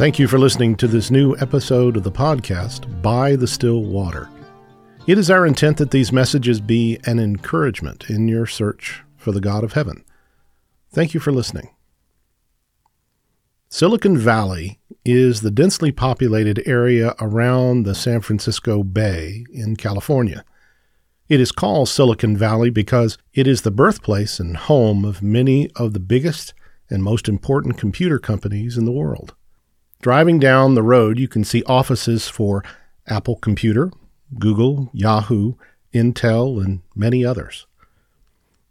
Thank you for listening to this new episode of the podcast, By the Still Water. It is our intent that these messages be an encouragement in your search for the God of heaven. Thank you for listening. Silicon Valley is the densely populated area around the San Francisco Bay in California. It is called Silicon Valley because it is the birthplace and home of many of the biggest and most important computer companies in the world. Driving down the road, you can see offices for Apple Computer, Google, Yahoo, Intel, and many others.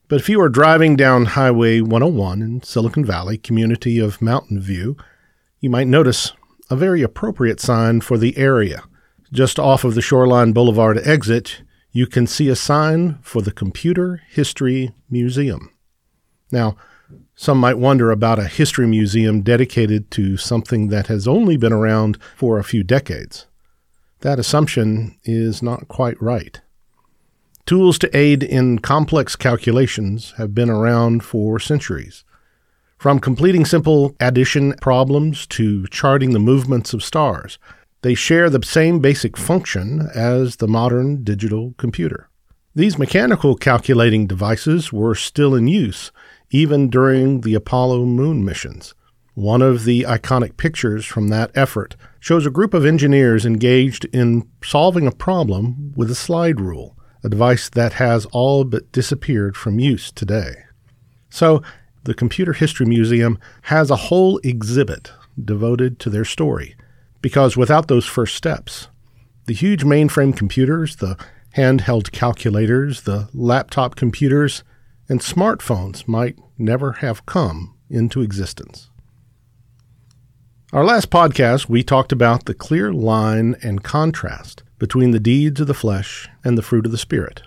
But if you are driving down Highway 101 in Silicon Valley, community of Mountain View, you might notice a very appropriate sign for the area. Just off of the Shoreline Boulevard exit, you can see a sign for the Computer History Museum. Now, some might wonder about a history museum dedicated to something that has only been around for a few decades. That assumption is not quite right. Tools to aid in complex calculations have been around for centuries. From completing simple addition problems to charting the movements of stars, they share the same basic function as the modern digital computer. These mechanical calculating devices were still in use even during the Apollo moon missions. One of the iconic pictures from that effort shows a group of engineers engaged in solving a problem with a slide rule a device that has all but disappeared from use today. So, the Computer History Museum has a whole exhibit devoted to their story, because without those first steps, the huge mainframe computers, the handheld calculators, the laptop computers, and smartphones might never have come into existence. Our last podcast, we talked about the clear line and contrast between the deeds of the flesh and the fruit of the Spirit.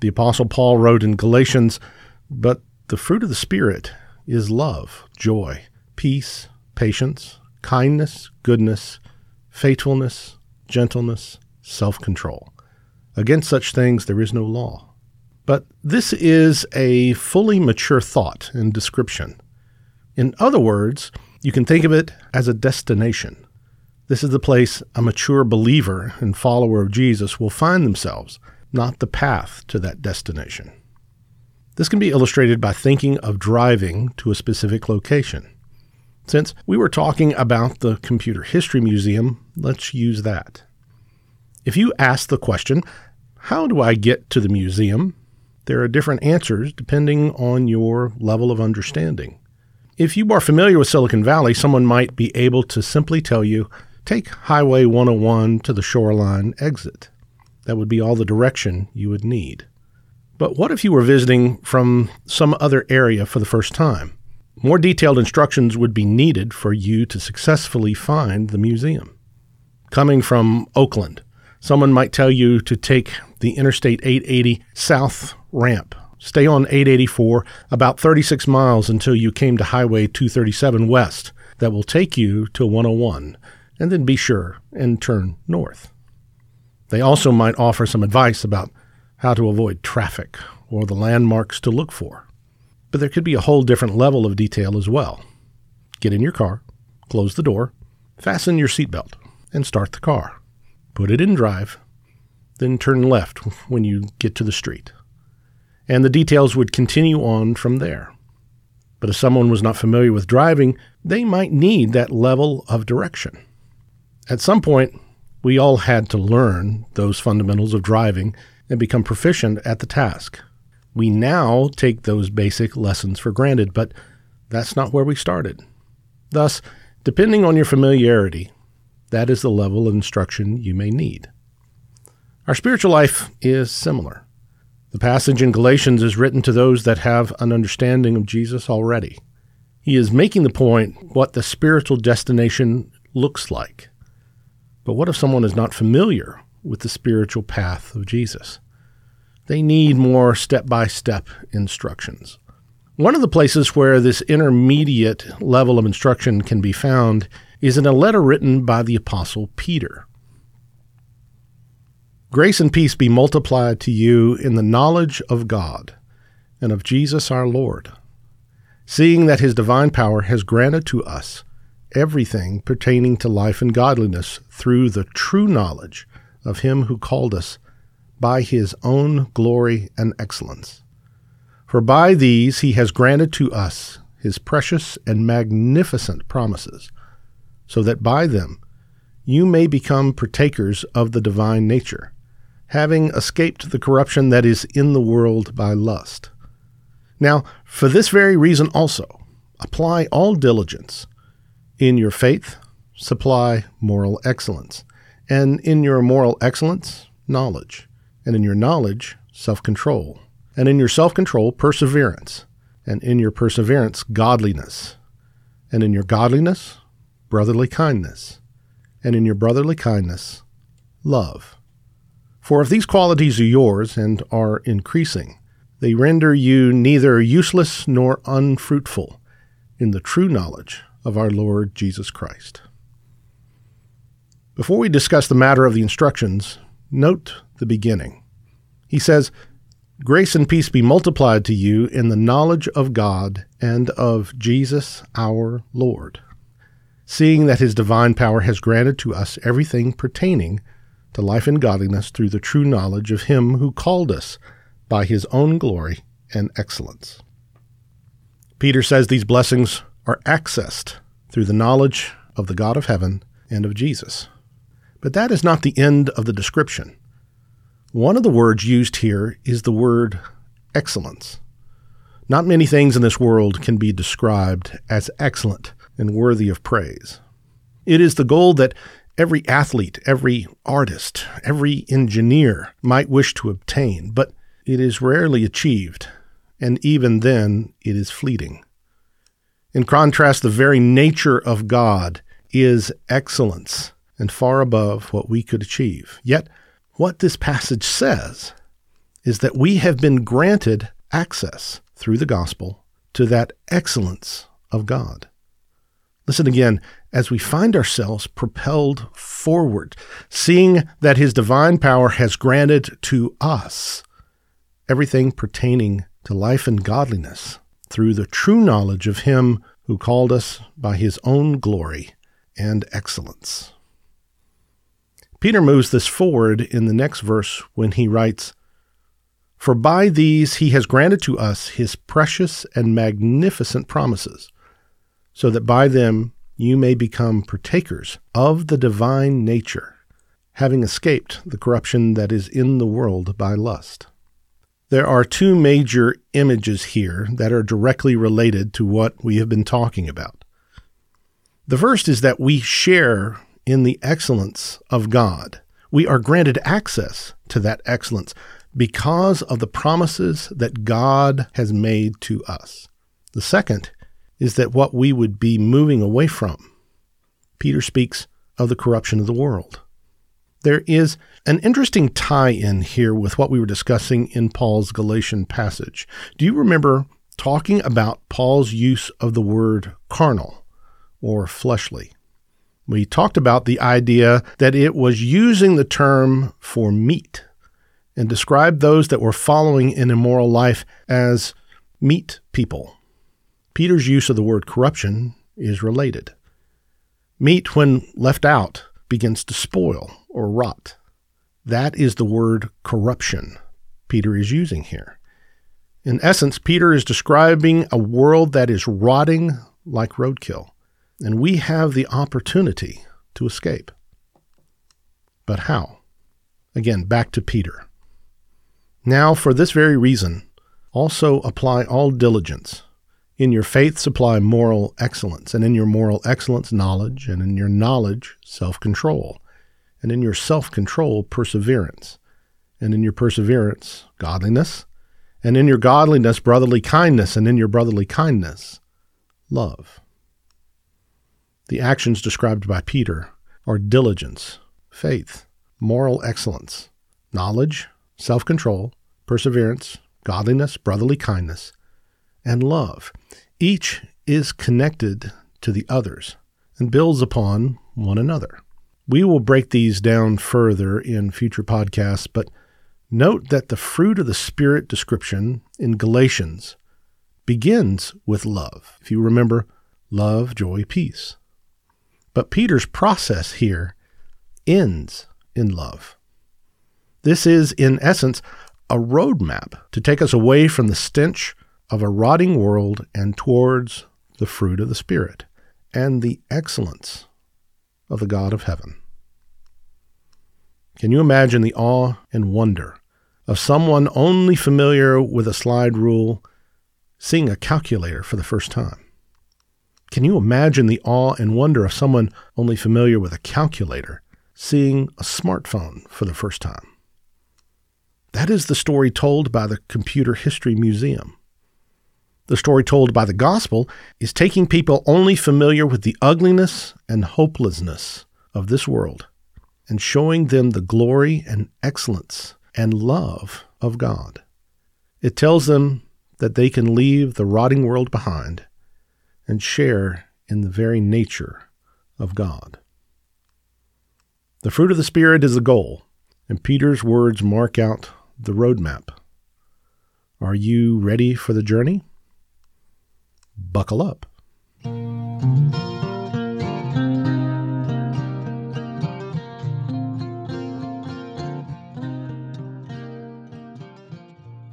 The Apostle Paul wrote in Galatians, But the fruit of the Spirit is love, joy, peace, patience, kindness, goodness, faithfulness, gentleness, self control. Against such things there is no law. But this is a fully mature thought and description. In other words, you can think of it as a destination. This is the place a mature believer and follower of Jesus will find themselves, not the path to that destination. This can be illustrated by thinking of driving to a specific location. Since we were talking about the Computer History Museum, let's use that. If you ask the question, How do I get to the museum? There are different answers depending on your level of understanding. If you are familiar with Silicon Valley, someone might be able to simply tell you Take Highway 101 to the shoreline exit. That would be all the direction you would need. But what if you were visiting from some other area for the first time? More detailed instructions would be needed for you to successfully find the museum. Coming from Oakland, someone might tell you to take the Interstate 880 south ramp. Stay on 884 about 36 miles until you came to Highway 237 west. That will take you to 101 and then be sure and turn north. They also might offer some advice about how to avoid traffic or the landmarks to look for. But there could be a whole different level of detail as well. Get in your car, close the door, fasten your seatbelt, and start the car. Put it in drive, then turn left when you get to the street. And the details would continue on from there. But if someone was not familiar with driving, they might need that level of direction. At some point, we all had to learn those fundamentals of driving and become proficient at the task. We now take those basic lessons for granted, but that's not where we started. Thus, depending on your familiarity, that is the level of instruction you may need. Our spiritual life is similar. The passage in Galatians is written to those that have an understanding of Jesus already. He is making the point what the spiritual destination looks like. But what if someone is not familiar with the spiritual path of Jesus? They need more step by step instructions. One of the places where this intermediate level of instruction can be found is in a letter written by the Apostle Peter. Grace and peace be multiplied to you in the knowledge of God and of Jesus our Lord, seeing that his divine power has granted to us everything pertaining to life and godliness through the true knowledge of Him who called us by His own glory and excellence. For by these He has granted to us His precious and magnificent promises, so that by them you may become partakers of the divine nature, having escaped the corruption that is in the world by lust. Now, for this very reason also, apply all diligence. In your faith, supply moral excellence, and in your moral excellence, knowledge, and in your knowledge, self control, and in your self control, perseverance, and in your perseverance, godliness, and in your godliness, brotherly kindness, and in your brotherly kindness, love. For if these qualities are yours and are increasing, they render you neither useless nor unfruitful in the true knowledge of our Lord Jesus Christ. Before we discuss the matter of the instructions, note the beginning. He says, Grace and peace be multiplied to you in the knowledge of God and of Jesus our Lord, seeing that his divine power has granted to us everything pertaining to life and godliness through the true knowledge of him who called us by his own glory and excellence. Peter says these blessings are accessed through the knowledge of the God of heaven and of Jesus. But that is not the end of the description. One of the words used here is the word excellence. Not many things in this world can be described as excellent and worthy of praise. It is the goal that every athlete, every artist, every engineer might wish to obtain, but it is rarely achieved, and even then it is fleeting. In contrast, the very nature of God is excellence and far above what we could achieve. Yet, what this passage says is that we have been granted access through the gospel to that excellence of God. Listen again as we find ourselves propelled forward, seeing that His divine power has granted to us everything pertaining to life and godliness through the true knowledge of Him who called us by His own glory and excellence. Peter moves this forward in the next verse when he writes, For by these he has granted to us his precious and magnificent promises, so that by them you may become partakers of the divine nature, having escaped the corruption that is in the world by lust. There are two major images here that are directly related to what we have been talking about. The first is that we share in the excellence of God. We are granted access to that excellence because of the promises that God has made to us. The second is that what we would be moving away from. Peter speaks of the corruption of the world. There is an interesting tie in here with what we were discussing in Paul's Galatian passage. Do you remember talking about Paul's use of the word carnal or fleshly? We talked about the idea that it was using the term for meat and described those that were following an immoral life as meat people. Peter's use of the word corruption is related. Meat, when left out, begins to spoil or rot. That is the word corruption Peter is using here. In essence, Peter is describing a world that is rotting like roadkill, and we have the opportunity to escape. But how? Again, back to Peter. Now, for this very reason, also apply all diligence. In your faith, supply moral excellence, and in your moral excellence, knowledge, and in your knowledge, self control and in your self control, perseverance, and in your perseverance, godliness, and in your godliness, brotherly kindness, and in your brotherly kindness, love. The actions described by Peter are diligence, faith, moral excellence, knowledge, self control, perseverance, godliness, brotherly kindness, and love. Each is connected to the others and builds upon one another. We will break these down further in future podcasts, but note that the fruit of the Spirit description in Galatians begins with love. If you remember, love, joy, peace. But Peter's process here ends in love. This is, in essence, a roadmap to take us away from the stench of a rotting world and towards the fruit of the Spirit and the excellence of the God of heaven. Can you imagine the awe and wonder of someone only familiar with a slide rule seeing a calculator for the first time? Can you imagine the awe and wonder of someone only familiar with a calculator seeing a smartphone for the first time? That is the story told by the Computer History Museum. The story told by the gospel is taking people only familiar with the ugliness and hopelessness of this world and showing them the glory and excellence and love of God. It tells them that they can leave the rotting world behind and share in the very nature of God. The fruit of the Spirit is the goal, and Peter's words mark out the roadmap. Are you ready for the journey? Buckle up.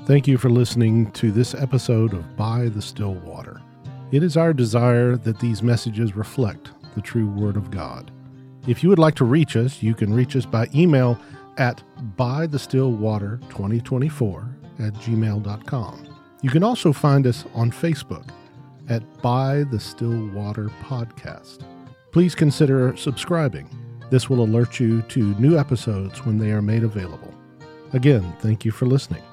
Thank you for listening to this episode of By the Still Water. It is our desire that these messages reflect the true Word of God. If you would like to reach us, you can reach us by email at bythestillwater2024 at gmail.com. You can also find us on Facebook at By the Still Water Podcast. Please consider subscribing. This will alert you to new episodes when they are made available. Again, thank you for listening.